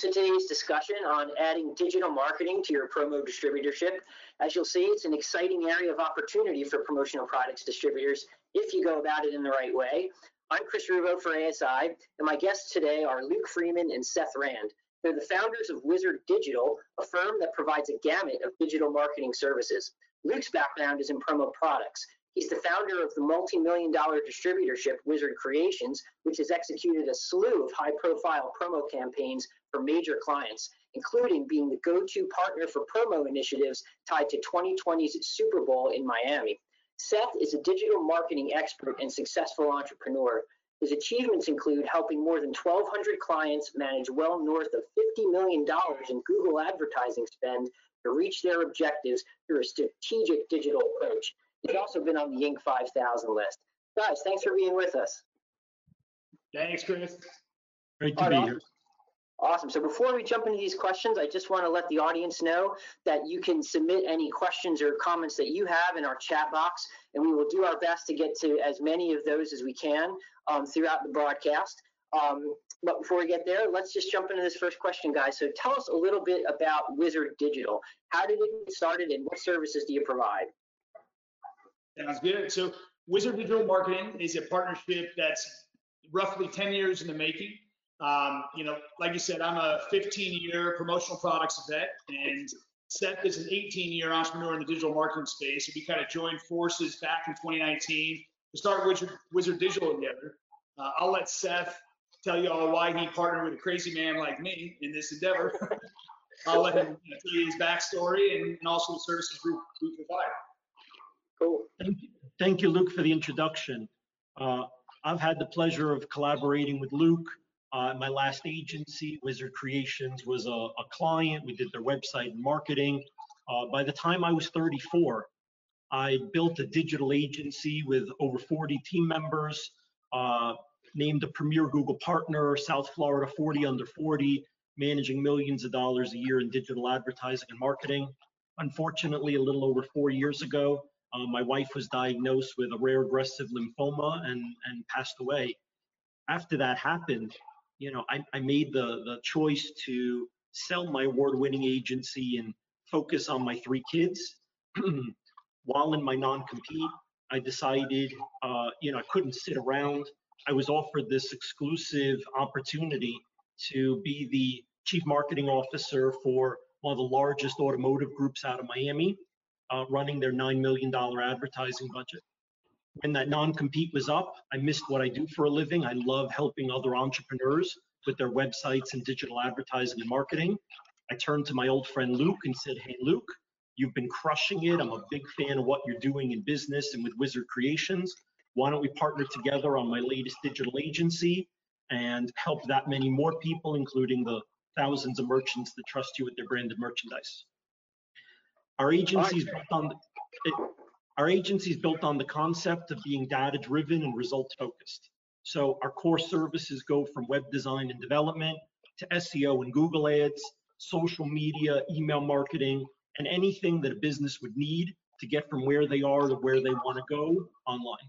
to today's discussion on adding digital marketing to your promo distributorship. As you'll see, it's an exciting area of opportunity for promotional products distributors if you go about it in the right way. I'm Chris Ruvo for ASI, and my guests today are Luke Freeman and Seth Rand. They're the founders of Wizard Digital, a firm that provides a gamut of digital marketing services. Luke's background is in promo products. He's the founder of the multi-million dollar distributorship Wizard Creations, which has executed a slew of high-profile promo campaigns for major clients, including being the go-to partner for promo initiatives tied to 2020's Super Bowl in Miami. Seth is a digital marketing expert and successful entrepreneur. His achievements include helping more than 1,200 clients manage well north of $50 million in Google advertising spend to reach their objectives through a strategic digital approach. He's also been on the Inc. 5000 list. Guys, thanks for being with us. Thanks, Chris. Great to be awesome. here. Awesome. So before we jump into these questions, I just want to let the audience know that you can submit any questions or comments that you have in our chat box, and we will do our best to get to as many of those as we can um, throughout the broadcast. Um, but before we get there, let's just jump into this first question, guys. So tell us a little bit about Wizard Digital. How did it get started, and what services do you provide? Sounds good. So Wizard Digital Marketing is a partnership that's roughly 10 years in the making. Um, you know, like you said, I'm a 15-year promotional products vet, and Seth is an 18-year entrepreneur in the digital marketing space. And we kind of joined forces back in 2019 to start Wizard, Wizard Digital together. Uh, I'll let Seth tell you all why he partnered with a crazy man like me in this endeavor. I'll let him you know, tell you his backstory and, and also the services we, we provide. Cool. Thank you, thank you, Luke, for the introduction. Uh, I've had the pleasure of collaborating with Luke. Uh, my last agency, Wizard Creations, was a, a client. We did their website and marketing. Uh, by the time I was 34, I built a digital agency with over 40 team members, uh, named a premier Google partner, South Florida 40 under 40, managing millions of dollars a year in digital advertising and marketing. Unfortunately, a little over four years ago, uh, my wife was diagnosed with a rare aggressive lymphoma and, and passed away. After that happened, you know, I, I made the, the choice to sell my award-winning agency and focus on my three kids. While in my non-compete, I decided, uh, you know, I couldn't sit around. I was offered this exclusive opportunity to be the chief marketing officer for one of the largest automotive groups out of Miami, uh, running their $9 million advertising budget. When that non-compete was up, I missed what I do for a living. I love helping other entrepreneurs with their websites and digital advertising and marketing. I turned to my old friend Luke and said, Hey, Luke, you've been crushing it. I'm a big fan of what you're doing in business and with Wizard Creations. Why don't we partner together on my latest digital agency and help that many more people, including the thousands of merchants that trust you with their branded merchandise? Our agency is built on our agency is built on the concept of being data driven and results focused. So our core services go from web design and development to SEO and Google ads, social media, email marketing, and anything that a business would need to get from where they are to where they want to go online.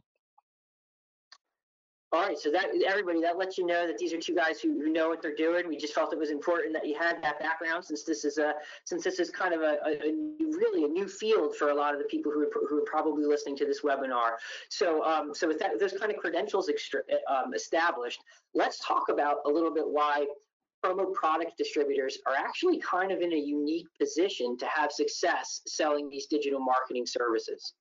All right, so that everybody that lets you know that these are two guys who, who know what they're doing. We just felt it was important that you had that background since this is a since this is kind of a, a, a really a new field for a lot of the people who are, who are probably listening to this webinar. So um, so with that those kind of credentials extra, um, established, let's talk about a little bit why promo product distributors are actually kind of in a unique position to have success selling these digital marketing services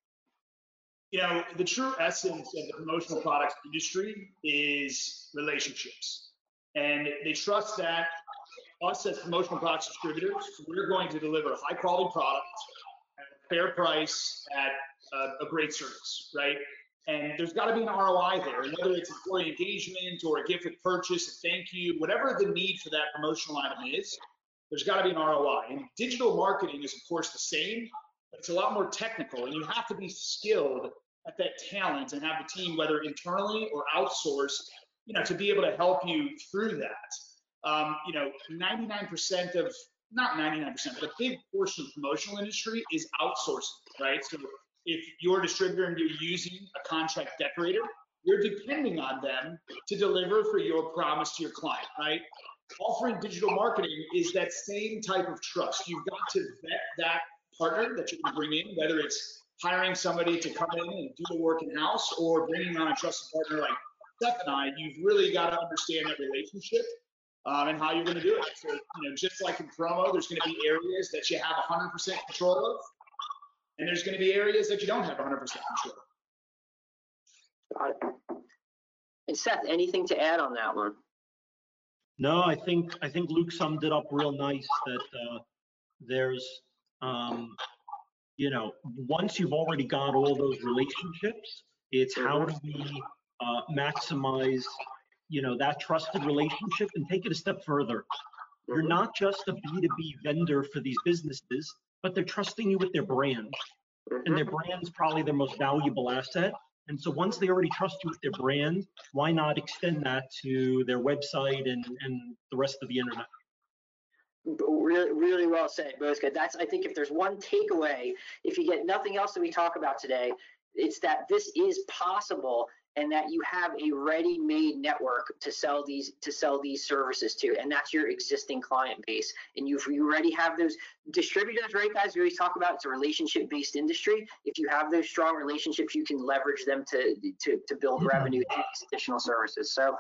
you know, the true essence of the promotional products industry is relationships. And they trust that us as promotional products distributors, we're going to deliver high quality product at a fair price at a, a great service, right? And there's got to be an ROI there, and whether it's employee engagement or a gift with purchase, a thank you, whatever the need for that promotional item is, there's got to be an ROI. And digital marketing is, of course, the same, it's a lot more technical and you have to be skilled at that talent and have the team, whether internally or outsourced, you know, to be able to help you through that. Um, you know, 99% of, not 99%, but a big portion of the promotional industry is outsourcing, right? So if you're a distributor and you're using a contract decorator, you're depending on them to deliver for your promise to your client, right? offering digital marketing is that same type of trust. You've got to vet that partner that you're going to bring in, whether it's hiring somebody to come in and do the work in house or bringing on a trusted partner like Seth and I. You've really got to understand that relationship um, and how you're going to do it. So, you know, just like in promo, there's going to be areas that you have 100% control of, and there's going to be areas that you don't have 100% control. Got it. And Seth, anything to add on that one? No, I think, I think Luke summed it up real nice that, uh, there's, um, you know, once you've already got all those relationships, it's how do we, uh, maximize, you know, that trusted relationship and take it a step further. You're not just a B2B vendor for these businesses, but they're trusting you with their brand. And their brand's probably their most valuable asset. And so once they already trust you with their brand, why not extend that to their website and, and the rest of the internet? Really, really well said, Boska. That's, I think if there's one takeaway, if you get nothing else that we talk about today, it's that this is possible and that you have a ready-made network to sell these to sell these services to and that's your existing client base. And you you already have those distributors right guys? We always talk about it's a relationship based industry. If you have those strong relationships you can leverage them to to, to build mm-hmm. revenue and additional services. So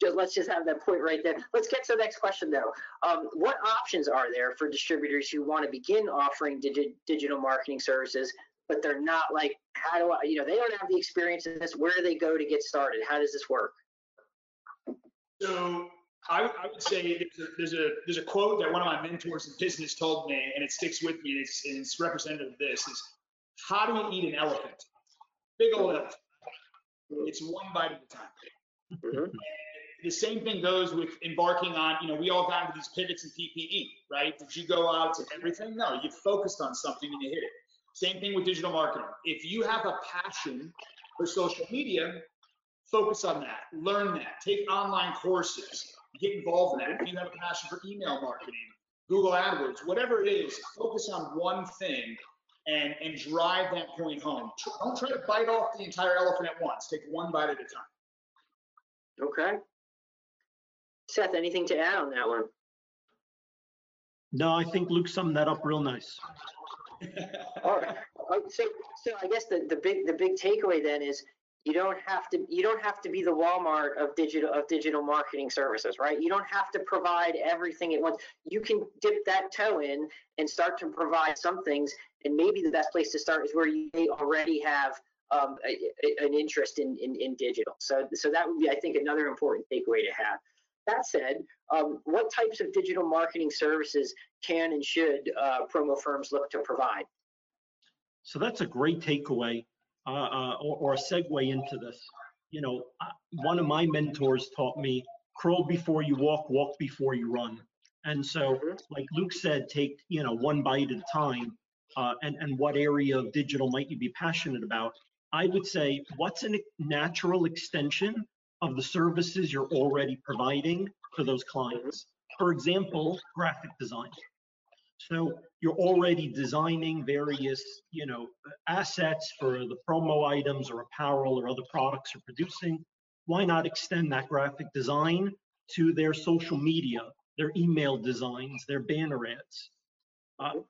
just, let's just have that point right there. Let's get to the next question though. Um, what options are there for distributors who want to begin offering digi digital marketing services but they're not like, how do I, you know, they don't have the experience in this. Where do they go to get started? How does this work? So I, I would say there's a, there's a, there's a quote that one of my mentors in business told me, and it sticks with me. And it's, and it's representative of this: is how do you eat an elephant? Big old elephant. It's one bite at a time. Mhm. The same thing goes with embarking on, you know, we all got into these pivots in PPE, right? Did you go out to everything? No, you focused on something and you hit it. Same thing with digital marketing. If you have a passion for social media, focus on that, learn that, take online courses, get involved in that. If you have a passion for email marketing, Google AdWords, whatever it is, focus on one thing and, and drive that point home. Don't try to bite off the entire elephant at once. Take one bite at a time. Okay. Seth, anything to add on that one? No, I think Luke summed that up real nice. All right. Uh, So, so I guess the, the big the big takeaway then is you don't have to you don't have to be the Walmart of digital of digital marketing services, right? You don't have to provide everything at once. You can dip that toe in and start to provide some things. And maybe the best place to start is where you may already have um, a, a- an interest in, in in digital. So so that would be I think another important takeaway to have. That said, um, what types of digital marketing services can and should uh, promo firms look to provide? So that's a great takeaway uh, uh, or, or a segue into this. You know, one of my mentors taught me crawl before you walk, walk before you run. And so, Mhm. like Luke said, take, you know, one bite at a time. Uh, and, and what area of digital might you be passionate about? I would say, what's a natural extension of the services you're already providing for those clients? For example, graphic design. So you're already designing various, you know, assets for the promo items or apparel or other products you're producing. Why not extend that graphic design to their social media, their email designs, their banner ads? Uh,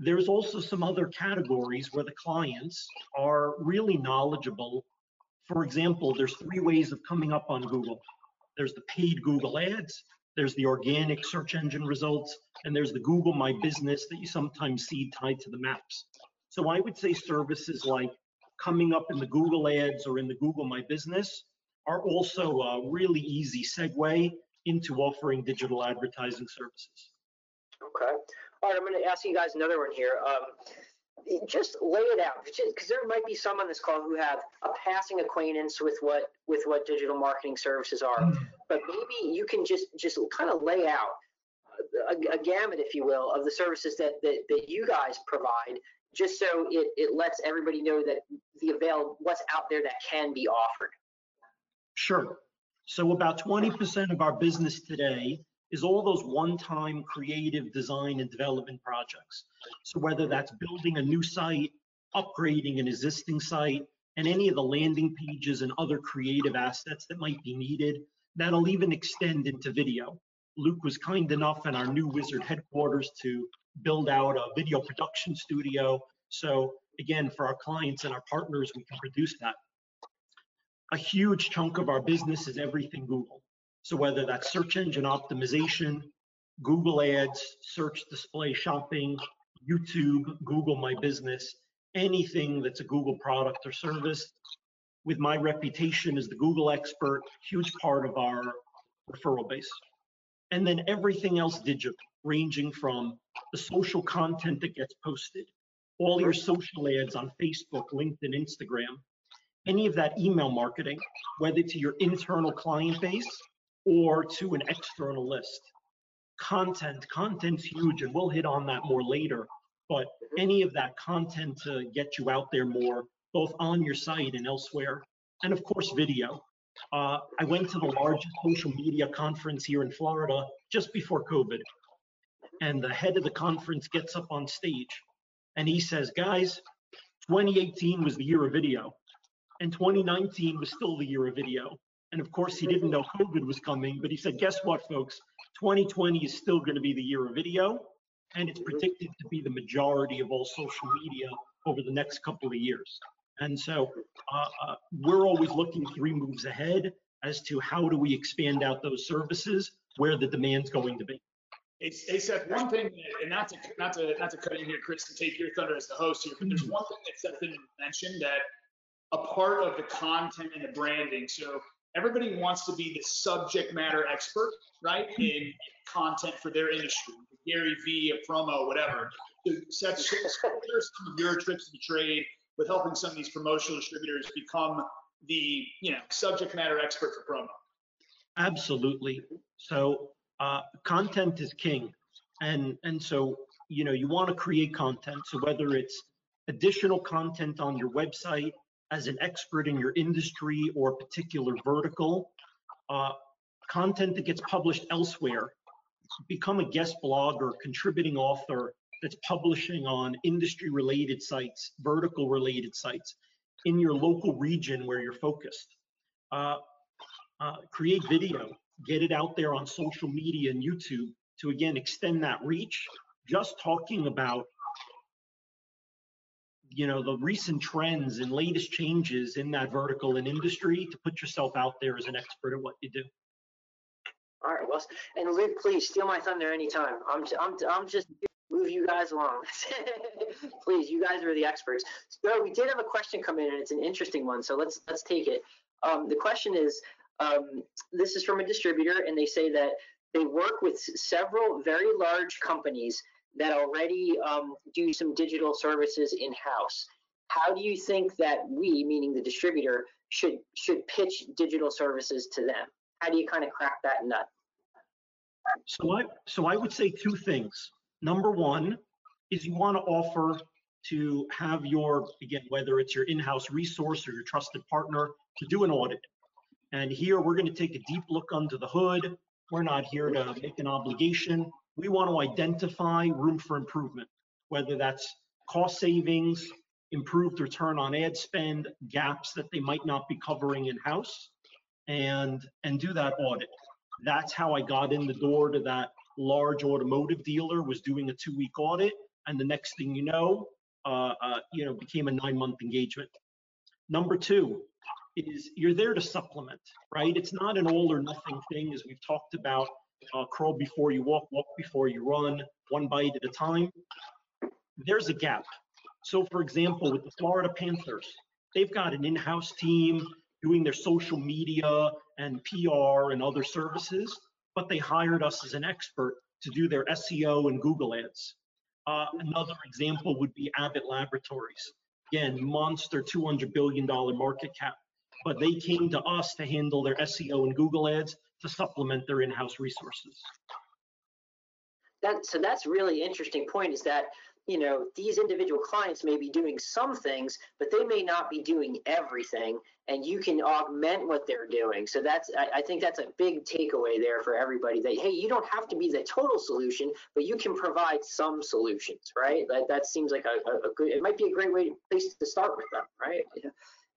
there's also some other categories where the clients are really knowledgeable. For example, there's three ways of coming up on Google. There's the paid Google ads, there's the organic search engine results, and there's the Google My Business that you sometimes see tied to the maps. So I would say services like coming up in the Google ads or in the Google My Business are also a really easy segue into offering digital advertising services. Okay. All right, I'm going to ask you guys another one here. Um, just lay it out, because there might be some on this call who have a passing acquaintance with what with what digital marketing services are, hmm. but maybe you can just just kind of lay out a, a gamut, if you will, of the services that, that that you guys provide, just so it it lets everybody know that the avail what's out there that can be offered. Sure. So about 20% of our business today is all those one-time creative design and development projects. So whether that's building a new site, upgrading an existing site, and any of the landing pages and other creative assets that might be needed, that'll even extend into video. Luke was kind enough in our new Wizard headquarters to build out a video production studio. So again, for our clients and our partners, we can produce that. A huge chunk of our business is everything Google. So whether that's search engine optimization, Google Ads, search display shopping, YouTube, Google My Business, anything that's a Google product or service, with my reputation as the Google expert, huge part of our referral base. And then everything else digital, ranging from the social content that gets posted, all your social ads on Facebook, LinkedIn, Instagram, any of that email marketing, whether to your internal client base or to an external list. Content, content's huge, and we'll hit on that more later. But any of that content to get you out there more, both on your site and elsewhere, and of course, video. Uh, I went to the largest social media conference here in Florida just before COVID. And the head of the conference gets up on stage and he says, guys, 2018 was the year of video and 2019 was still the year of video. And of course, he didn't know COVID was coming, but he said, guess what, folks? 2020 is still going to be the year of video, and it's predicted to be the majority of all social media over the next couple of years. And so uh, uh, we're always looking three moves ahead as to how do we expand out those services where the demand's going to be. It's, hey Seth, one thing, and not to not to not to cut in here, Chris, and take your thunder as the host here, but there's one thing that Seth didn't mention that a part of the content and the branding. So everybody wants to be the subject matter expert, right, in content for their industry. Gary V, a promo, whatever. So Seth, share some of your tricks of the trade with helping some of these promotional distributors become the you know subject matter expert for promo. Absolutely. So uh, content is king, and and so you know you want to create content. So whether it's additional content on your website as an expert in your industry or particular vertical, uh, content that gets published elsewhere, become a guest blogger, contributing author that's publishing on industry related sites, vertical related sites in your local region where you're focused. Uh, uh, create video, get it out there on social media and YouTube to again extend that reach. Just talking about you know the recent trends and latest changes in that vertical and industry to put yourself out there as an expert at what you do. All right, well, and Luke, please steal my thunder anytime. I'm, I'm, I'm just move you guys along. please, you guys are the experts. So we did have a question come in, and it's an interesting one. So let's let's take it. Um, the question is, um, this is from a distributor, and they say that they work with several very large companies that already um, do some digital services in house. How do you think that we, meaning the distributor, should should pitch digital services to them? How do you kind of crack that nut? So I so I would say two things. Number one is you want to offer to have your again whether it's your in-house resource or your trusted partner to do an audit. And here we're going to take a deep look under the hood. We're not here to make an obligation we want to identify room for improvement, whether that's cost savings, improved return on ad spend, gaps that they might not be covering in house, and and do that audit. That's how I got in the door to that large automotive dealer. Was doing a two-week audit, and the next thing you know, uh, uh, you know, became a nine-month engagement. Number two is you're there to supplement, right? It's not an all or nothing thing, as we've talked about uh, crawl before you walk, walk before you run, one bite at a time, there's a gap. So, for example, with the Florida Panthers, they've got an in house team doing their social media and PR and other services, but they hired us as an expert to do their SEO and Google ads. Uh, another example would be Abbott Laboratories. Again, monster $200 billion market cap, but they came to us to handle their SEO and Google ads to supplement their in-house resources. That, so that's really interesting point is that you know these individual clients may be doing some things but they may not be doing everything and you can augment what they're doing so that's I, I, think that's a big takeaway there for everybody that hey you don't have to be the total solution but you can provide some solutions right that, that seems like a, a, a good it might be a great way place to start with them right yeah.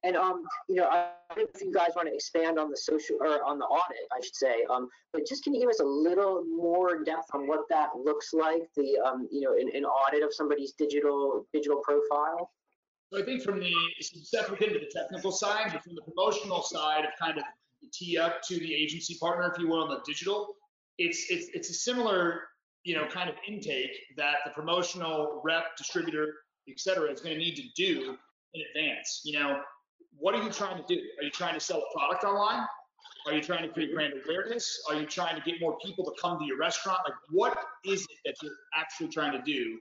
And um, you know, I don't know if you guys want to expand on the social or on the audit, I should say. Um, but just can you give us a little more depth on what that looks like? The um, you know, an, an audit of somebody's digital digital profile. So I think from the separate into the technical side, but from the promotional side of kind of tee up to the agency partner, if you will, on the digital, it's it's it's a similar you know kind of intake that the promotional rep, distributor, et cetera, is going to need to do in advance. You know, what are you trying to do? Are you trying to sell a product online? Are you trying to create brand awareness? Are you trying to get more people to come to your restaurant? Like, what is it that you're actually trying to do?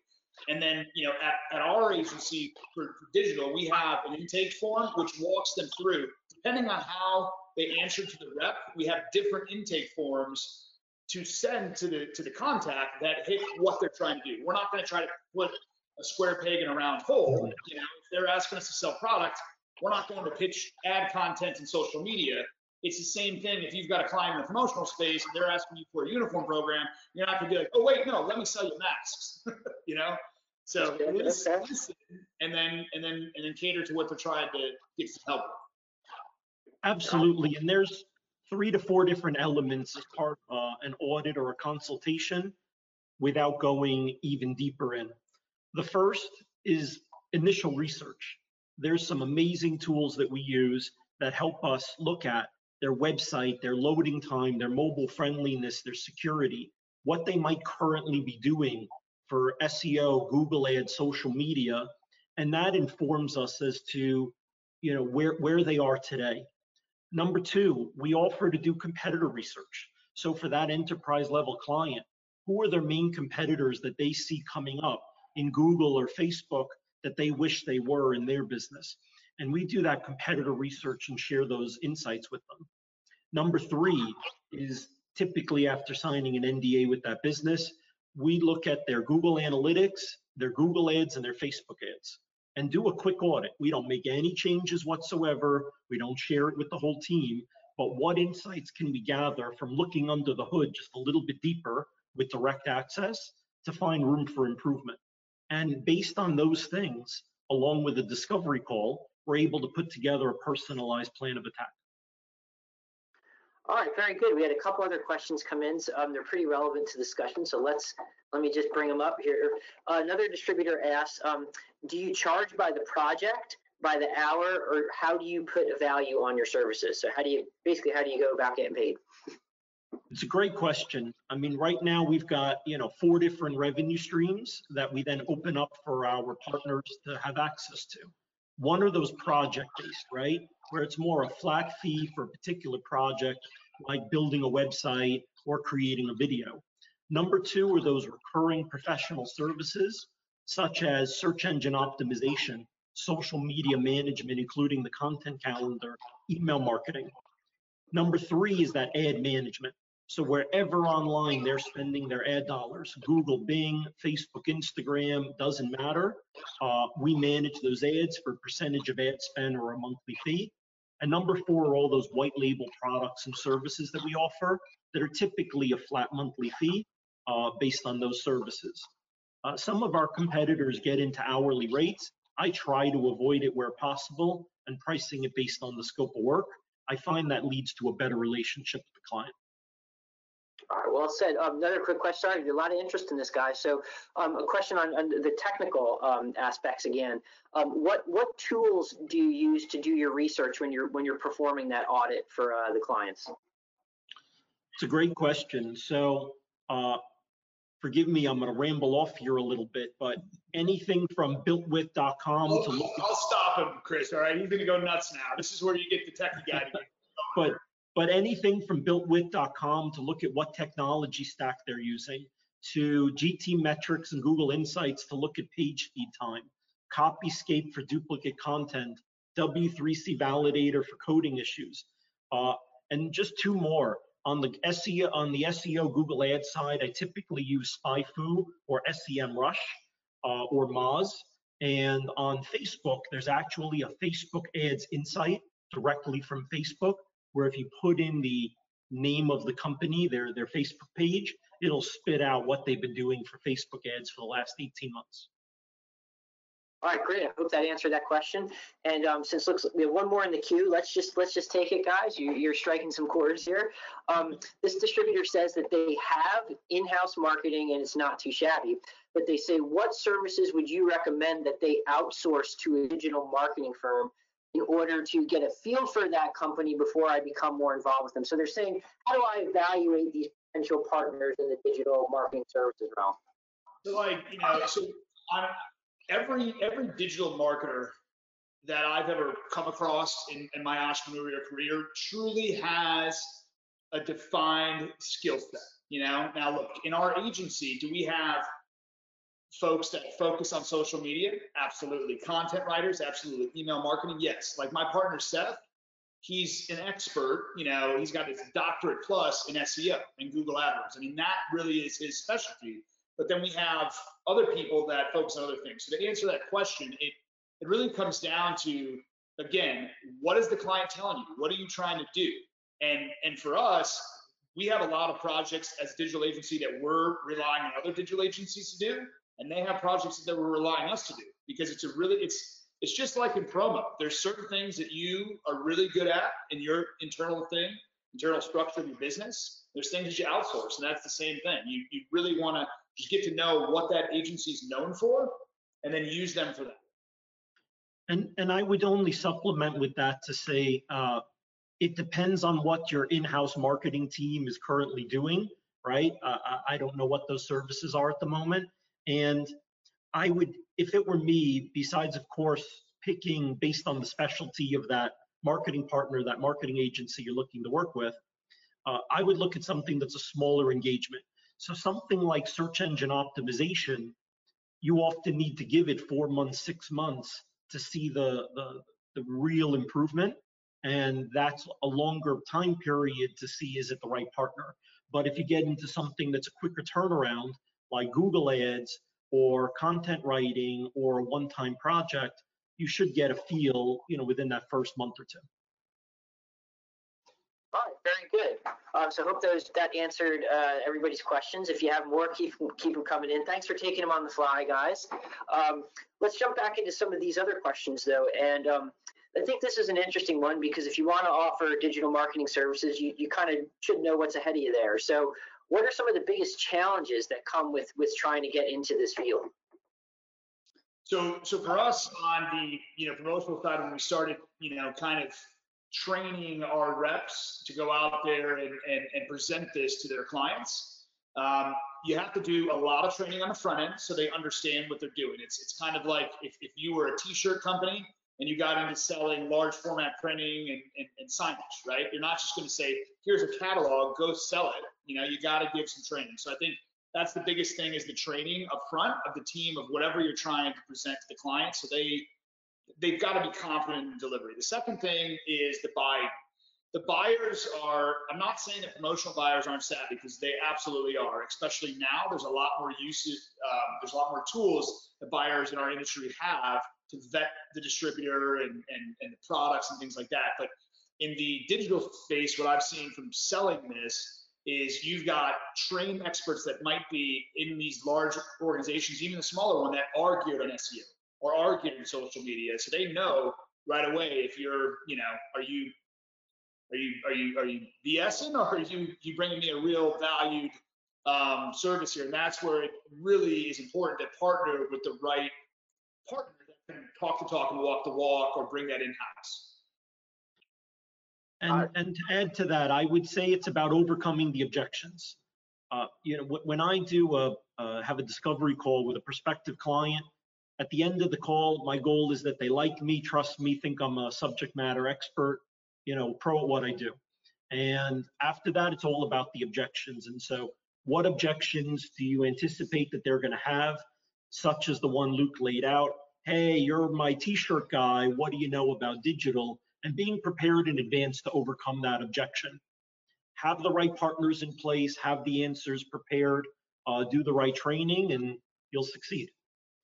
And then, you know, at, at our agency for, for digital, we have an intake form which walks them through. Depending on how they answer to the rep, we have different intake forms to send to the to the contact that hit what they're trying to do. We're not going to try to put a square peg in a round hole. You know, if they're asking us to sell product, we're not going to pitch ad content in social media. It's the same thing if you've got a client in the promotional space and they're asking you for a uniform program, you're not going to be like, oh wait, no, let me sell you masks. you know, so listen, listen, and then and then and then cater to what they're trying to get some help. With. Absolutely, and there's three to four different elements as part of uh, an audit or a consultation without going even deeper in. The first is initial research. There's some amazing tools that we use that help us look at their website, their loading time, their mobile friendliness, their security, what they might currently be doing for SEO, Google Ads, social media, and that informs us as to you know where where they are today. Number two, we offer to do competitor research. So for that enterprise level client, who are their main competitors that they see coming up in Google or Facebook that they wish they were in their business? And we do that competitor research and share those insights with them. Number three is typically after signing an NDA with that business, we look at their Google Analytics, their Google ads, and their Facebook ads and do a quick audit. We don't make any changes whatsoever. We don't share it with the whole team. But what insights can we gather from looking under the hood just a little bit deeper with direct access to find room for improvement? And based on those things, along with a discovery call, we're able to put together a personalized plan of attack. All right, very good. We had a couple other questions come in. So, um, they're pretty relevant to discussion. So let's let me just bring them up here. Uh, another distributor asks, um, do you charge by the project, by the hour, or how do you put a value on your services? So how do you basically how do you go about getting paid? It's a great question. I mean, right now we've got you know four different revenue streams that we then open up for our partners to have access to. One are those project based, right? Where it's more a flat fee for a particular project, like building a website or creating a video. Number two are those recurring professional services, such as search engine optimization, social media management, including the content calendar, email marketing. Number three is that ad management. So wherever online they're spending their ad dollars, Google, Bing, Facebook, Instagram, doesn't matter. Uh, we manage those ads for a percentage of ad spend or a monthly fee. And number four are all those white label products and services that we offer that are typically a flat monthly fee uh, based on those services. Uh, some of our competitors get into hourly rates. I try to avoid it where possible and pricing it based on the scope of work. I find that leads to a better relationship with the client. All right, well said. Um, another quick question. Sorry, a lot of interest in this guy. So, um, a question on, on the technical um, aspects again. Um, what what tools do you use to do your research when you're when you're performing that audit for uh, the clients? It's a great question. So, uh, forgive me, I'm going to ramble off here a little bit, but anything from builtwith.com I'll, to look. I'll stop him, Chris. All right, he's going to go nuts now. This is where you get the techie guy. but but anything from builtwith.com to look at what technology stack they're using, to GTmetrix and Google Insights to look at page speed time, Copyscape for duplicate content, W3C Validator for coding issues, uh, and just two more. On the SEO on the SEO Google Ads side, I typically use SpyFu or SEMrush uh, or Moz. And on Facebook, there's actually a Facebook Ads Insight directly from Facebook, where if you put in the name of the company, their their Facebook page, it'll spit out what they've been doing for Facebook ads for the last 18 months. All right, great. I hope that answered that question. And um, since looks we have one more in the queue, let's just let's just take it, guys. You, you're striking some chords here. Um, this distributor says that they have in-house marketing and it's not too shabby. But they say, what services would you recommend that they outsource to a digital marketing firm in order to get a feel for that company before I become more involved with them? So they're saying, how do I evaluate these potential partners in the digital marketing services realm? So like, you know, so I'm, every every digital marketer that I've ever come across in, in my entrepreneurial career truly has a defined skill set. You know, now look, in our agency, do we have folks that focus on social media? Absolutely. Content writers? Absolutely. Email marketing? Yes. Like my partner Seth, he's an expert. You know, he's got his doctorate plus in SEO and Google AdWords. I mean, that really is his specialty. But then we have other people that focus on other things. So to answer that question, it it really comes down to again, what is the client telling you? What are you trying to do? And and for us, we have a lot of projects as digital agency that we're relying on other digital agencies to do, and they have projects that we're relying us to do because it's a really it's it's just like in promo. There's certain things that you are really good at in your internal thing, internal structure of your business. There's things that you outsource, and that's the same thing. You you really want to just get to know what that agency is known for, and then use them for that. And and I would only supplement with that to say uh, it depends on what your in-house marketing team is currently doing, right? Uh, I don't know what those services are at the moment, and I would, if it were me, besides of course picking based on the specialty of that marketing partner, that marketing agency you're looking to work with, uh, I would look at something that's a smaller engagement. So something like search engine optimization, you often need to give it four months, six months to see the, the, the real improvement. And that's a longer time period to see is it the right partner. But if you get into something that's a quicker turnaround, like Google Ads or content writing or a one-time project, you should get a feel, you know, within that first month or two. All right, very good. Um, so hope those that answered uh, everybody's questions. If you have more, keep keep them coming in. Thanks for taking them on the fly, guys. Um, let's jump back into some of these other questions though, and um, I think this is an interesting one because if you want to offer digital marketing services, you, you kind of should know what's ahead of you there. So what are some of the biggest challenges that come with with trying to get into this field? So, so for us on the you know promotional side, when we started, you know, kind of training our reps to go out there and, and, and present this to their clients. Um, you have to do a lot of training on the front end so they understand what they're doing. It's, it's kind of like if, if you were a t-shirt company and you got into selling large format printing and, and, and signage, right? You're not just going to say, here's a catalog, go sell it. You know, you got to give some training. So I think that's the biggest thing is the training up front of the team of whatever you're trying to present to the client so they they've got to be confident in delivery. The second thing is the buy. The buyers are, I'm not saying that promotional buyers aren't savvy because they absolutely are, especially now. There's a lot more uses, um, there's a lot more tools that buyers in our industry have to vet the distributor and, and, and the products and things like that. But in the digital space, what I've seen from selling this is you've got trained experts that might be in these large organizations, even the smaller one, that are geared on SEO or are getting social media, so they know right away if you're, you know, are you are you are you are you BSing or are you you bringing me a real valued um, service here? And that's where it really is important to partner with the right partner that can talk the talk and walk the walk, or bring that in house. And, and to add to that, I would say it's about overcoming the objections. Uh, you know, when I do a, uh, have a discovery call with a prospective client, at the end of the call, my goal is that they like me, trust me, think I'm a subject matter expert, you know, pro at what I do. And after that, it's all about the objections. And so, what objections do you anticipate that they're going to have, such as the one Luke laid out? Hey, you're my t shirt guy. What do you know about digital? And being prepared in advance to overcome that objection. Have the right partners in place, have the answers prepared, uh, do the right training, and you'll succeed.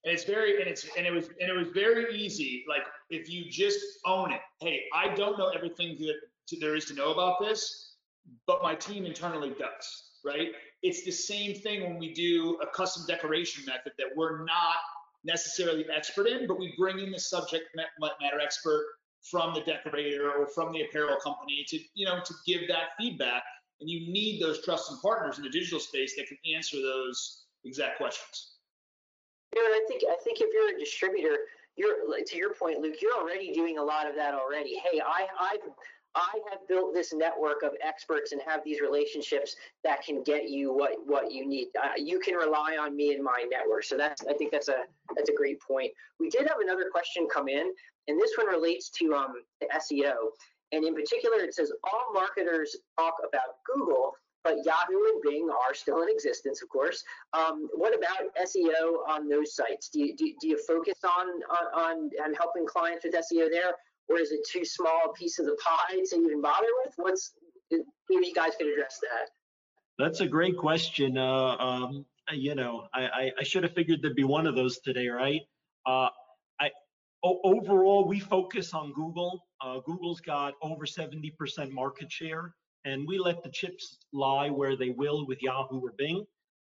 And it's very and it's and it was and it was very easy. Like if you just own it. Hey, I don't know everything that there is to know about this, but my team internally does. Right? It's the same thing when we do a custom decoration method that we're not necessarily expert in, but we bring in the subject matter expert from the decorator or from the apparel company to, you know, to give that feedback. And you need those trusted partners in the digital space that can answer those exact questions. Know, I think I think if you're a distributor, you're to your point, Luke, you're already doing a lot of that already. Hey, I I've I have built this network of experts and have these relationships that can get you what what you need. Uh, you can rely on me and my network. So that's I think that's a that's a great point. We did have another question come in, and this one relates to um, SEO. And in particular, it says all marketers talk about Google, but Yahoo and Bing are still in existence, of course. Um, what about SEO on those sites? Do you, do, do you focus on, on, on helping clients with SEO there, or is it too small a piece of the pie to even bother with? What's maybe you guys could address that. That's a great question. Uh, um, you know, I, I, I, should have figured there'd be one of those today, right? Uh, overall, we focus on Google. Uh, Google's got over 70% market share, and we let the chips lie where they will with Yahoo or Bing.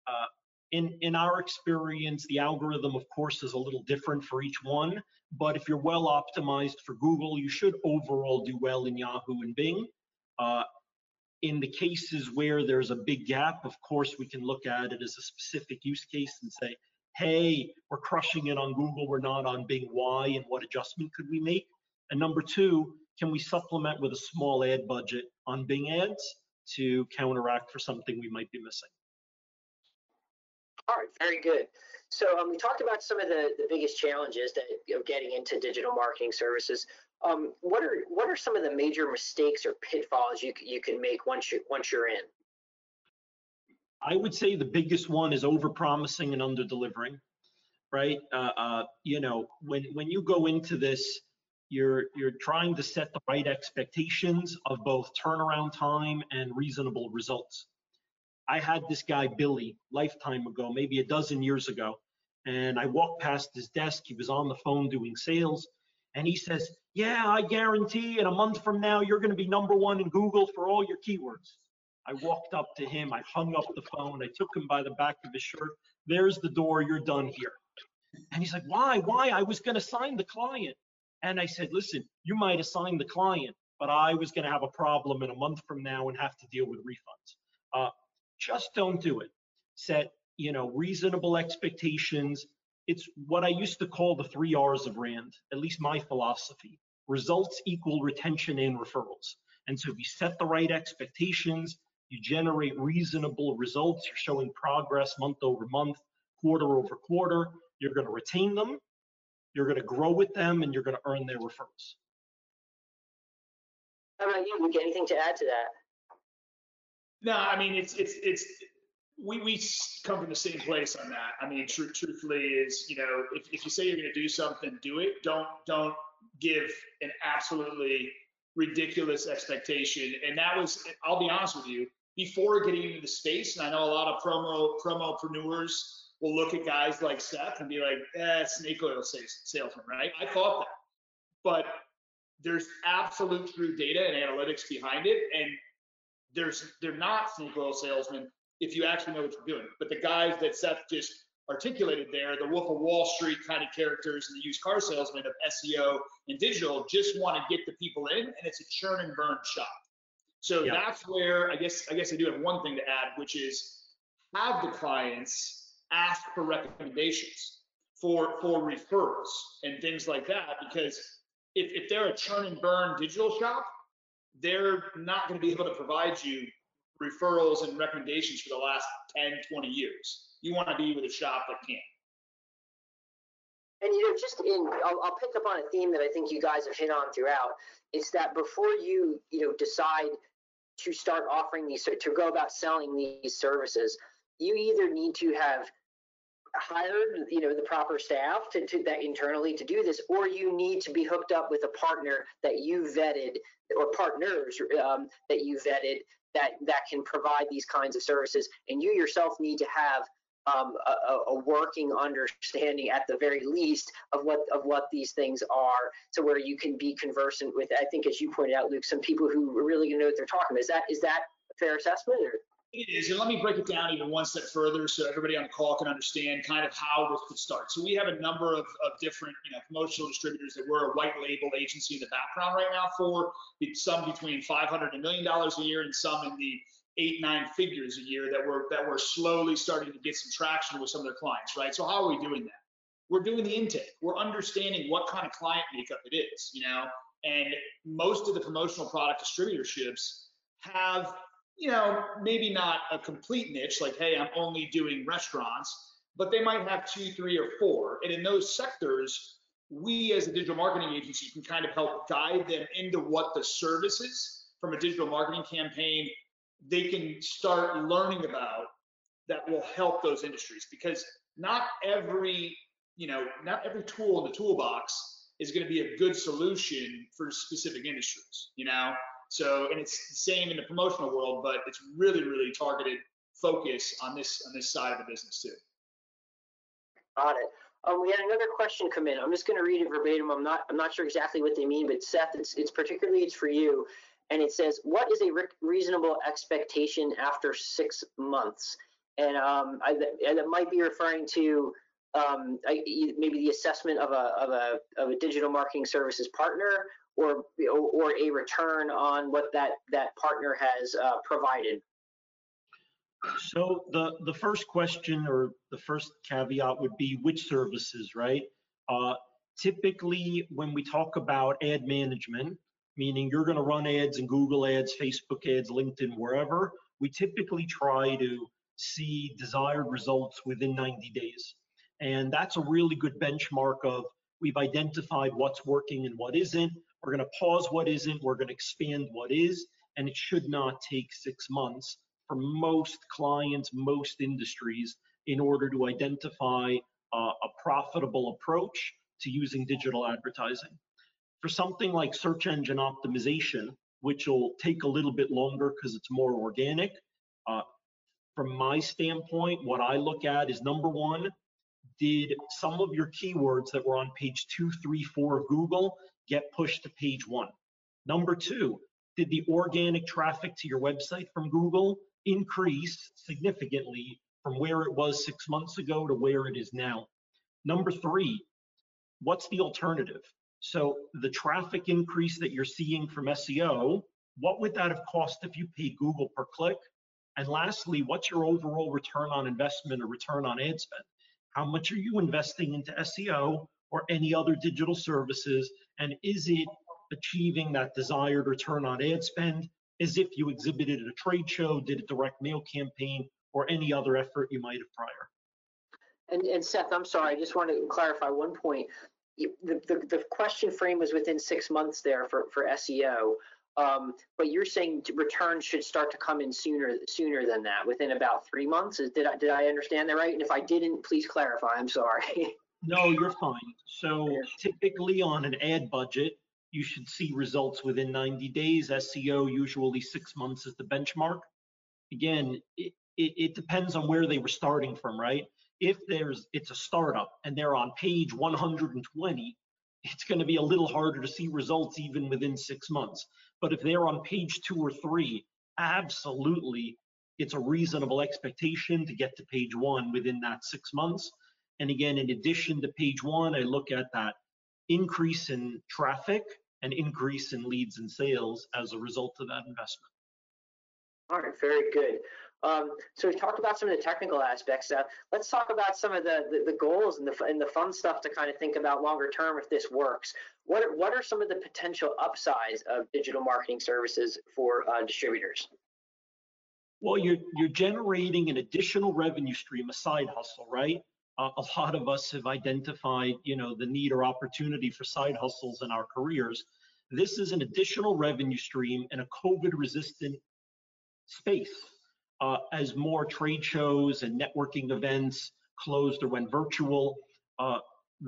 Uh, in, in our experience, the algorithm, of course, is a little different for each one. But if you're well optimized for Google, you should overall do well in Yahoo and Bing. Uh, in the cases where there's a big gap, of course, we can look at it as a specific use case and say, hey, we're crushing it on Google, we're not on Bing, why, and what adjustment could we make? And number two, can we supplement with a small ad budget on Bing ads to counteract for something we might be missing? All right, very good. So um, we talked about some of the, the biggest challenges that of getting into digital marketing services. Um, what are what are some of the major mistakes or pitfalls you you can make once you once you're in? I would say the biggest one is over-promising and under-delivering, right? Uh, uh, you know, when when you go into this, you're you're trying to set the right expectations of both turnaround time and reasonable results. I had this guy, Billy, lifetime ago, maybe a dozen years ago. And I walked past his desk. He was on the phone doing sales. And he says, Yeah, I guarantee in a month from now, you're going to be number one in Google for all your keywords. I walked up to him. I hung up the phone. I took him by the back of his shirt. There's the door. You're done here. And he's like, Why? Why? I was going to sign the client. And I said, Listen, you might have signed the client, but I was going to have a problem in a month from now and have to deal with refunds. Uh, just don't do it. Set, you know, reasonable expectations. It's what I used to call the three R's of Rand, at least my philosophy. Results equal retention and referrals. And so if you set the right expectations, you generate reasonable results, you're showing progress month over month, quarter over quarter, you're going to retain them, you're going to grow with them, and you're going to earn their referrals. How about you, Luke? Anything to add to that? No, I mean it's it's it's we we come from the same place on that. I mean, tr- truthfully, is you know if, if you say you're going to do something, do it. Don't don't give an absolutely ridiculous expectation. And that was, I'll be honest with you, before getting into the space, and I know a lot of promo promopreneurs will look at guys like Seth and be like, eh, snake oil salesman, right? I thought that, but there's absolute true data and analytics behind it, and there's they're not snake oil salesmen if you actually know what you're doing. But the guys that Seth just articulated there, the Wolf of Wall Street kind of characters and the used car salesman of SEO and digital just want to get the people in, and it's a churn and burn shop. So yeah. that's where I guess I guess I do have one thing to add, which is have the clients ask for recommendations for for referrals and things like that because if, if they're a churn and burn digital shop they're not going to be able to provide you referrals and recommendations for the last 10, 20 years. You want to be with a shop that can. And you know, just in, I'll, I'll, pick up on a theme that I think you guys have hit on throughout. Is that before you, you know, decide to start offering these, to go about selling these services, you either need to have hired you know the proper staff to, to that internally to do this or you need to be hooked up with a partner that you vetted or partners um, that you vetted that that can provide these kinds of services. And you yourself need to have um, a, a, working understanding at the very least of what of what these things are to where you can be conversant with i think as you pointed out luke some people who are really going to know what they're talking about is that is that a fair assessment or It is, and let me break it down even one step further so everybody on the call can understand kind of how this could start. So we have a number of, of different, you know, promotional distributors that we're a white label agency in the background right now for, some between 500 and million dollars a year and some in the eight, nine figures a year that we're, that we're slowly starting to get some traction with some of their clients, right? So how are we doing that? We're doing the intake. We're understanding what kind of client makeup it is, you know, and most of the promotional product distributorships have you know, maybe not a complete niche, like, hey, I'm only doing restaurants, but they might have two, three, or four. And in those sectors, we as a digital marketing agency can kind of help guide them into what the services from a digital marketing campaign they can start learning about that will help those industries because not every you know not every tool in the toolbox is going to be a good solution for specific industries you know so, and it's the same in the promotional world, but it's really, really targeted focus on this on this side of the business too. Got it. Um, we had another question come in. I'm just going to read it verbatim. I'm not I'm not sure exactly what they mean, but Seth, it's it's particularly it's for you, and it says, "What is a re reasonable expectation after six months?" And um, I, and it might be referring to um, I, maybe the assessment of a of a of a digital marketing services partner, or or a return on what that that partner has uh, provided? So the the first question or the first caveat would be which services, right? Uh, typically, when we talk about ad management, meaning you're going to run ads in Google Ads, Facebook Ads, LinkedIn, wherever, we typically try to see desired results within 90 days. And that's a really good benchmark of we've identified what's working and what isn't. We're going to pause what isn't, we're going to expand what is, and it should not take six months for most clients, most industries, in order to identify uh, a profitable approach to using digital advertising. For something like search engine optimization, which will take a little bit longer because it's more organic, uh, from my standpoint, what I look at is number one, did some of your keywords that were on page two, three, four of Google get pushed to page one? Number two, did the organic traffic to your website from Google increase significantly from where it was six months ago to where it is now? Number three, what's the alternative? So the traffic increase that you're seeing from SEO, what would that have cost if you paid Google per click? And lastly, what's your overall return on investment or return on ad spend? How much are you investing into SEO or any other digital services? And is it achieving that desired return on ad spend as if you exhibited at a trade show, did a direct mail campaign, or any other effort you might have prior? And, and Seth, I'm sorry, I just wanted to clarify one point. The, the, the question frame was within six months there for, for SEO. Um, but you're saying returns should start to come in sooner sooner than that, within about three months. Did I did I understand that right? And if I didn't, please clarify. I'm sorry. No, you're fine. So typically on an ad budget, you should see results within 90 days. SEO usually six months is the benchmark. Again, it, it, it, depends on where they were starting from, right? If there's it's a startup and they're on page 120, it's going to be a little harder to see results even within six months. But if they're on page two or three, absolutely, it's a reasonable expectation to get to page one within that six months. And again, in addition to page one, I look at that increase in traffic and increase in leads and sales as a result of that investment. All right, very good. Um, so we've talked about some of the technical aspects. Uh, let's talk about some of the, the, the goals and the and the fun stuff to kind of think about longer term if this works. What are, what are some of the potential upsides of digital marketing services for uh, distributors? Well, you're you're generating an additional revenue stream, a side hustle, right? uh, a lot of us have identified, you know, the need or opportunity for side hustles in our careers. This is an additional revenue stream in a COVID-resistant space. Uh, as more trade shows and networking events closed or went virtual, uh,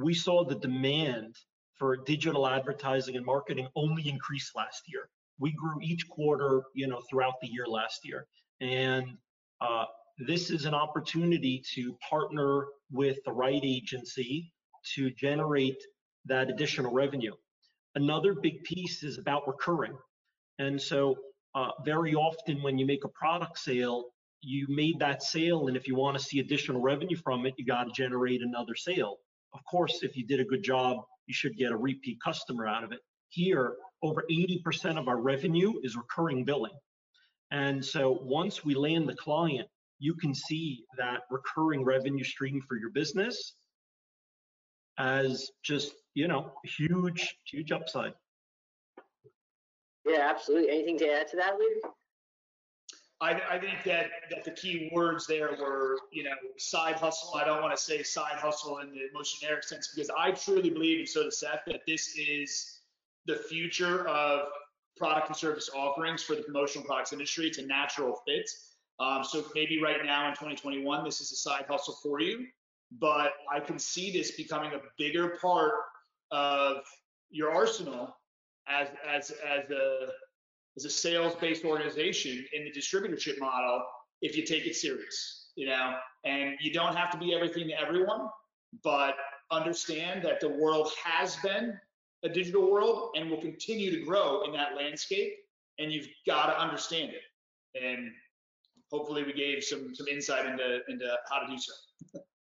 we saw the demand for digital advertising and marketing only increase last year. We grew each quarter, you know, throughout the year last year, and uh, this is an opportunity to partner with the right agency to generate that additional revenue. Another big piece is about recurring. And so uh, very often when you make a product sale, you made that sale, and if you want to see additional revenue from it, you got to generate another sale. Of course, if you did a good job, you should get a repeat customer out of it. Here, over 80% of our revenue is recurring billing. And so once we land the client, you can see that recurring revenue stream for your business as just, you know, huge, huge upside. Yeah, absolutely. Anything to add to that, Luke? I, I think that, that the key words there were, you know, side hustle. I don't want to say side hustle in the most generic sense because I truly believe, and so does Seth, that this is the future of product and service offerings for the promotional products industry. It's a natural fit. Um, so maybe right now in 2021, this is a side hustle for you, but I can see this becoming a bigger part of your arsenal as as as a as a sales-based organization in the distributorship model if you take it serious, you know, and you don't have to be everything to everyone, but understand that the world has been a digital world and will continue to grow in that landscape, and you've got to understand it. And hopefully, we gave some some insight into into how to do so.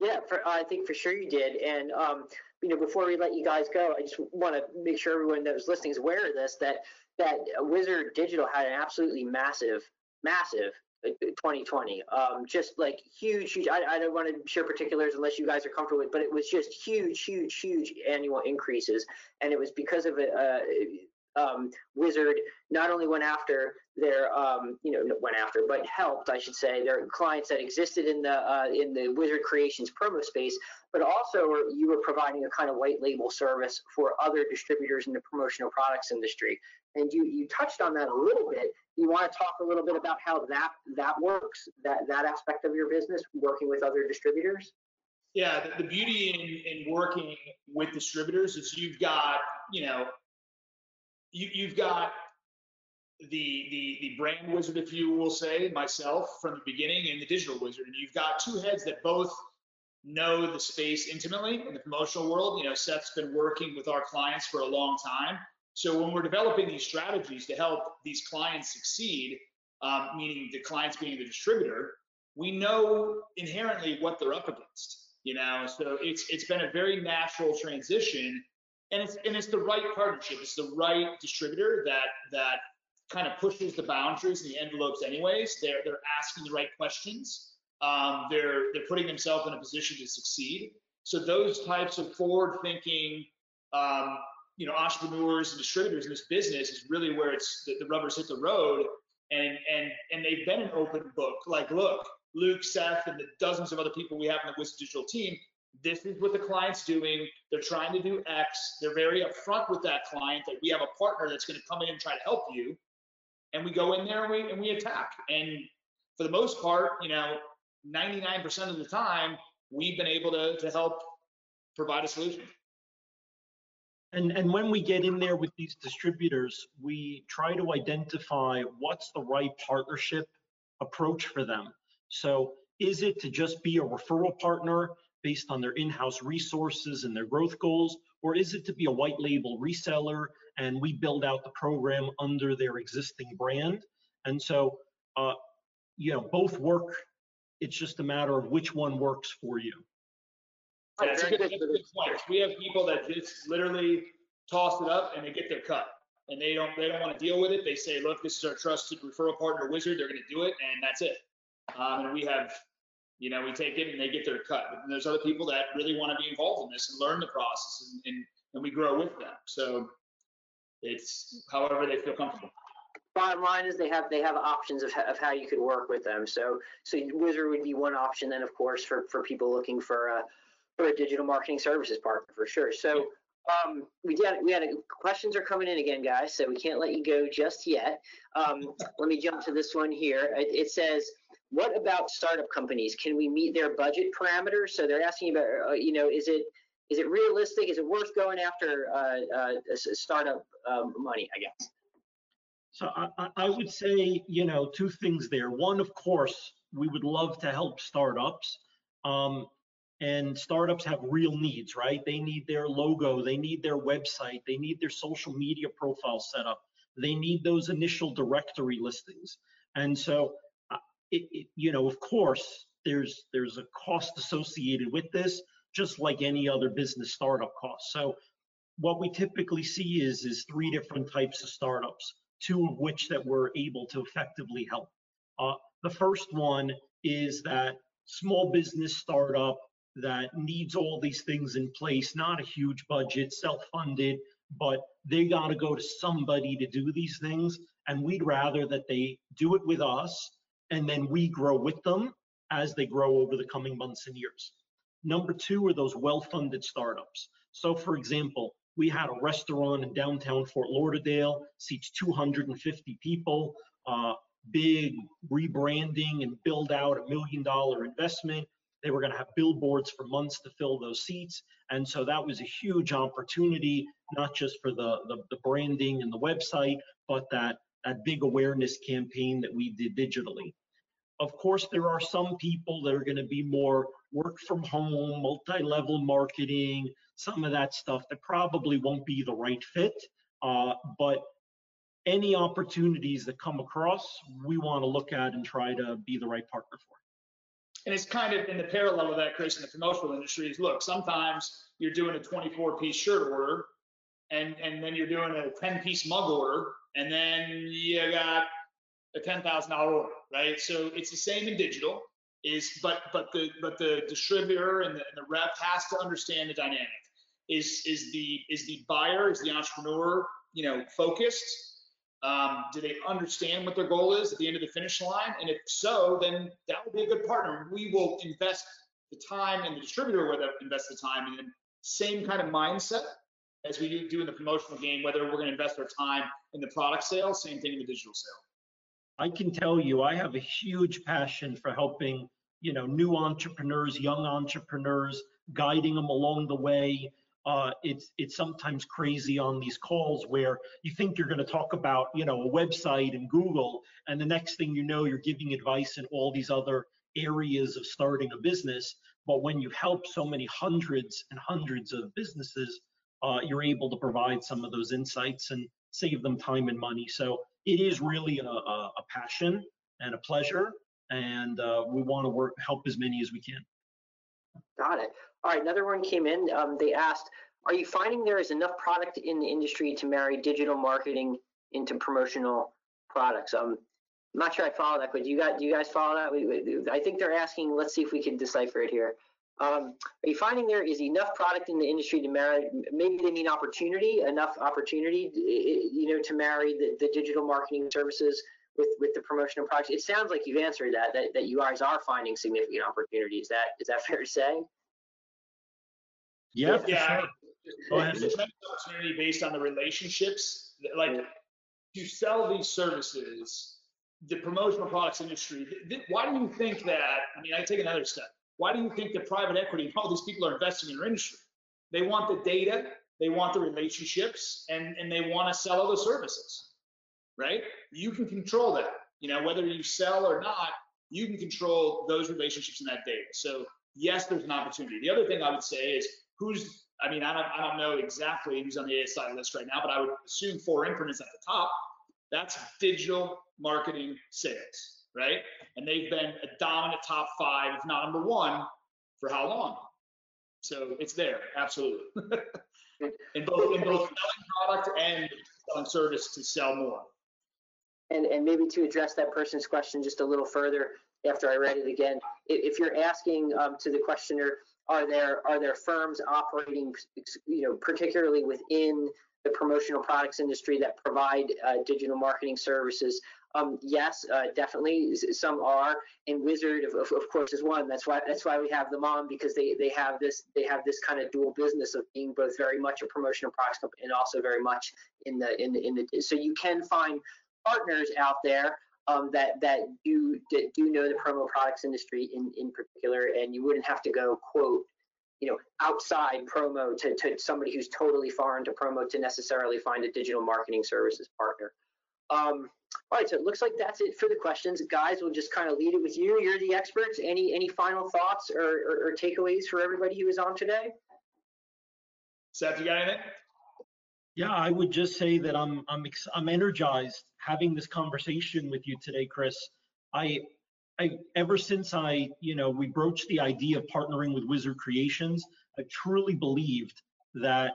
Yeah, for, I think for sure you did. And um, you know, before we let you guys go, I just want to make sure everyone that was listening is aware of this that that Wizard Digital had an absolutely massive, massive 2020. Um, just like huge, huge. I, I don't want to share particulars unless you guys are comfortable with, but it was just huge, huge, huge annual increases, and it was because of a, a um, Wizard not only went after their, um, you know, went after, but helped, I should say, their clients that existed in the uh, in the Wizard Creations promo space, but also you were providing a kind of white label service for other distributors in the promotional products industry. And you you touched on that a little bit. You want to talk a little bit about how that that works, that that aspect of your business, working with other distributors. Yeah, the, the beauty in, in working with distributors is you've got, you know, you, you've got the, the the brand wizard, if you will say, myself from the beginning, and the digital wizard, and you've got two heads that both know the space intimately in the promotional world. You know, Seth's been working with our clients for a long time, so when we're developing these strategies to help these clients succeed, um, meaning the clients being the distributor, we know inherently what they're up against. You know, so it's it's been a very natural transition and it's and it's the right partnership. It's the right distributor that that kind of pushes the boundaries and the envelopes. Anyways, they're they're asking the right questions. Um, they're they're putting themselves in a position to succeed. So those types of forward-thinking, um, you know, entrepreneurs and distributors in this business is really where it's the, the rubbers hit the road. And and and they've been an open book. Like, look, Luke, Seth, and the dozens of other people we have in the Wizard Digital team this is what the client's doing. They're trying to do X. They're very upfront with that client that we have a partner that's going to come in and try to help you. And we go in there and we, and we attack. And for the most part, you know, 99% of the time, we've been able to, to help provide a solution. And, and when we get in there with these distributors, we try to identify what's the right partnership approach for them. So is it to just be a referral partner based on their in-house resources and their growth goals, or is it to be a white label reseller and we build out the program under their existing brand? And so, uh, you know, both work. It's just a matter of which one works for you. That's, a good. We have people that just literally toss it up and they get their cut, and they don't they don't want to deal with it. They say, look, this is our trusted referral partner, Wizard. They're going to do it, and that's it. Um, and we have you know, we take it and they get their cut. But there's other people that really want to be involved in this and learn the process and, and, and we grow with them. So it's however they feel comfortable. Bottom line is they have they have options of, of how you could work with them. So so Wizard would be one option then of course for, for people looking for a for a digital marketing services partner for sure. So um, we did we had a, questions are coming in again, guys. So we can't let you go just yet. Um, let me jump to this one here. It, it says what about startup companies? Can we meet their budget parameters? So they're asking about, uh, you know, is it is it realistic? Is it worth going after uh, uh, startup um, money? I guess. So I, I would say, you know, two things there. One, of course, we would love to help startups. Um, and startups have real needs, right? They need their logo, they need their website, they need their social media profile set up, they need those initial directory listings. And so it, it, you know, of course, there's there's a cost associated with this, just like any other business startup cost. So what we typically see is is three different types of startups, two of which that we're able to effectively help. Uh, the first one is that small business startup that needs all these things in place, not a huge budget, self-funded, but they got to go to somebody to do these things. And we'd rather that they do it with us and then we grow with them as they grow over the coming months and years. Number two are those well-funded startups. So for example, we had a restaurant in downtown Fort Lauderdale, seats 250 people, uh, big rebranding and build out a million dollar investment. They were going to have billboards for months to fill those seats. And so that was a huge opportunity, not just for the, the, the branding and the website, but that, that big awareness campaign that we did digitally. Of course, there are some people that are going to be more work from home, multi-level marketing, some of that stuff that probably won't be the right fit. Uh, but any opportunities that come across, we want to look at and try to be the right partner for. And it's kind of in the parallel of that, Chris, in the promotional industry is look, sometimes you're doing a 24 piece shirt order and, and then you're doing a 10 piece mug order and then you got a $10,000 order, right? So it's the same in digital is, but, but the, but the distributor and the, and the rep has to understand the dynamic. Is, is the, is the buyer, is the entrepreneur, you know, focused? Um, do they understand what their goal is at the end of the finish line? And if so, then that will be a good partner. We will invest the time and the distributor will invest the time and then same kind of mindset as we do in the promotional game, whether we're going to invest our time in the product sale, same thing in the digital sale. I can tell you, I have a huge passion for helping, you know, new entrepreneurs, young entrepreneurs, guiding them along the way, uh, it's it's sometimes crazy on these calls where you think you're going to talk about you know a website and Google, and the next thing you know you're giving advice in all these other areas of starting a business. But when you help so many hundreds and hundreds of businesses, uh, you're able to provide some of those insights and save them time and money. So it is really a, a, a passion and a pleasure, and uh, we want to work help as many as we can. Got it. All right, another one came in. Um, they asked, are you finding there is enough product in the industry to marry digital marketing into promotional products? Um, I'm not sure I follow that, but do you got do you guys follow that? We, we, I think they're asking. Let's see if we can decipher it here. Um, are you finding there is enough product in the industry to marry? Maybe they mean opportunity, enough opportunity, you know, to marry the, the digital marketing services with with the promotional products. It sounds like you've answered that, that that you guys are finding significant opportunities. That is that fair to say? Yeah, yeah. Sure. Go ahead. There's a opportunity based on the relationships. Like yeah. to sell these services, the promotional products industry. Why do you think that? I mean, I take another step. Why do you think that private equity, all these people are investing in your industry? They want the data, they want the relationships, and and they want to sell other services, right? You can control that. You know, whether you sell or not, you can control those relationships and that data. So yes, there's an opportunity. The other thing I would say is who's, I mean, I don't, I don't know exactly who's on the ASI list right now, but I would assume 4imprint is at the top. That's digital marketing sales, right? And they've been a dominant top five, if not number one, for how long? So it's there, absolutely. in both in both selling product and selling service to sell more. And and maybe to address that person's question just a little further after I read it again, if you're asking um, to the questioner, are there are there firms operating, you know, particularly within the promotional products industry that provide uh, digital marketing services? Um, yes, uh, definitely. Some are, and Wizard, of, of, course, is one. That's why that's why we have them on because they they have this they have this kind of dual business of being both very much a promotional products company and also very much in the in the in the. So you can find partners out there um, that that do that do know the promo products industry in in particular, and you wouldn't have to go quote you know outside promo to, to somebody who's totally foreign to promo to necessarily find a digital marketing services partner. Um, all right, so it looks like that's it for the questions. Guys, we'll just kind of lead it with you. You're the experts. Any any final thoughts or, or, or takeaways for everybody who is on today? Seth, you got anything? Yeah, I would just say that I'm I'm I'm energized having this conversation with you today, Chris. I I, ever since I, you know, we broached the idea of partnering with Wizard Creations, I truly believed that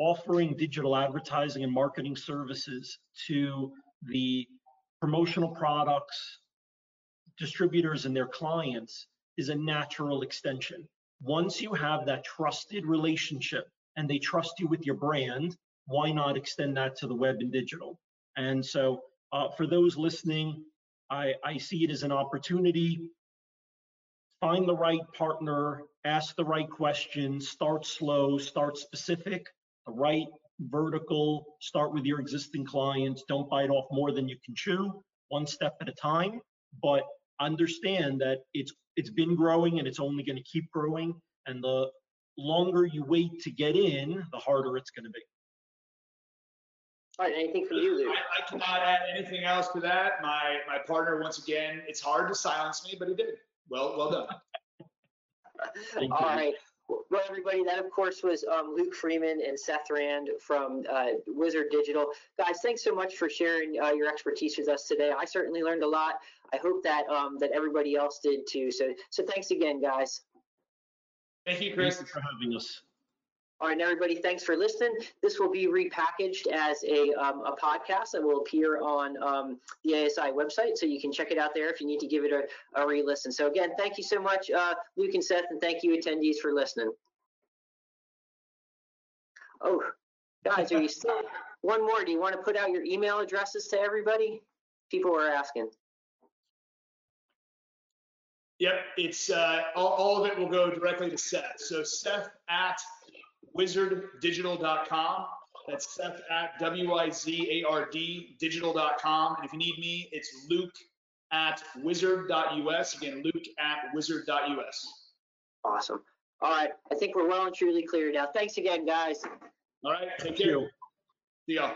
offering digital advertising and marketing services to the promotional products, distributors and their clients is a natural extension. Once you have that trusted relationship and they trust you with your brand, why not extend that to the web and digital? And so uh, for those listening, I, I see it as an opportunity. Find the right partner, ask the right questions, start slow, start specific, the right vertical, start with your existing clients. Don't bite off more than you can chew, one step at a time. But understand that it's it's been growing and it's only going to keep growing. And the longer you wait to get in, the harder it's going to be. All right, anything from you, Luke? I, I cannot add anything else to that. My my partner, once again, it's hard to silence me, but he did. Well, well done. Thank All you. right. Well, everybody, that of course was um, Luke Freeman and Seth Rand from uh, Wizard Digital. Guys, thanks so much for sharing uh, your expertise with us today. I certainly learned a lot. I hope that um, that everybody else did too. So, so thanks again, guys. Thank you, Thank Chris. you for having us. All right, everybody, thanks for listening. This will be repackaged as a, um, a podcast and will appear on um, the ASI website, so you can check it out there if you need to give it a, a re-listen. So again, thank you so much, uh, Luke and Seth, and thank you attendees for listening. Oh, guys, are you still? One more. Do you want to put out your email addresses to everybody? People are asking. Yep, it's uh, all, all of it will go directly to Seth. So Seth at wizarddigital.com. That's Seth at W-I-Z-A-R-D digital.com. And if you need me, it's Luke at wizard.us. Again, Luke at wizard.us. Awesome. All right, I think we're well and truly clear now. Thanks again, guys. All right, take Thank care. you. See y'all.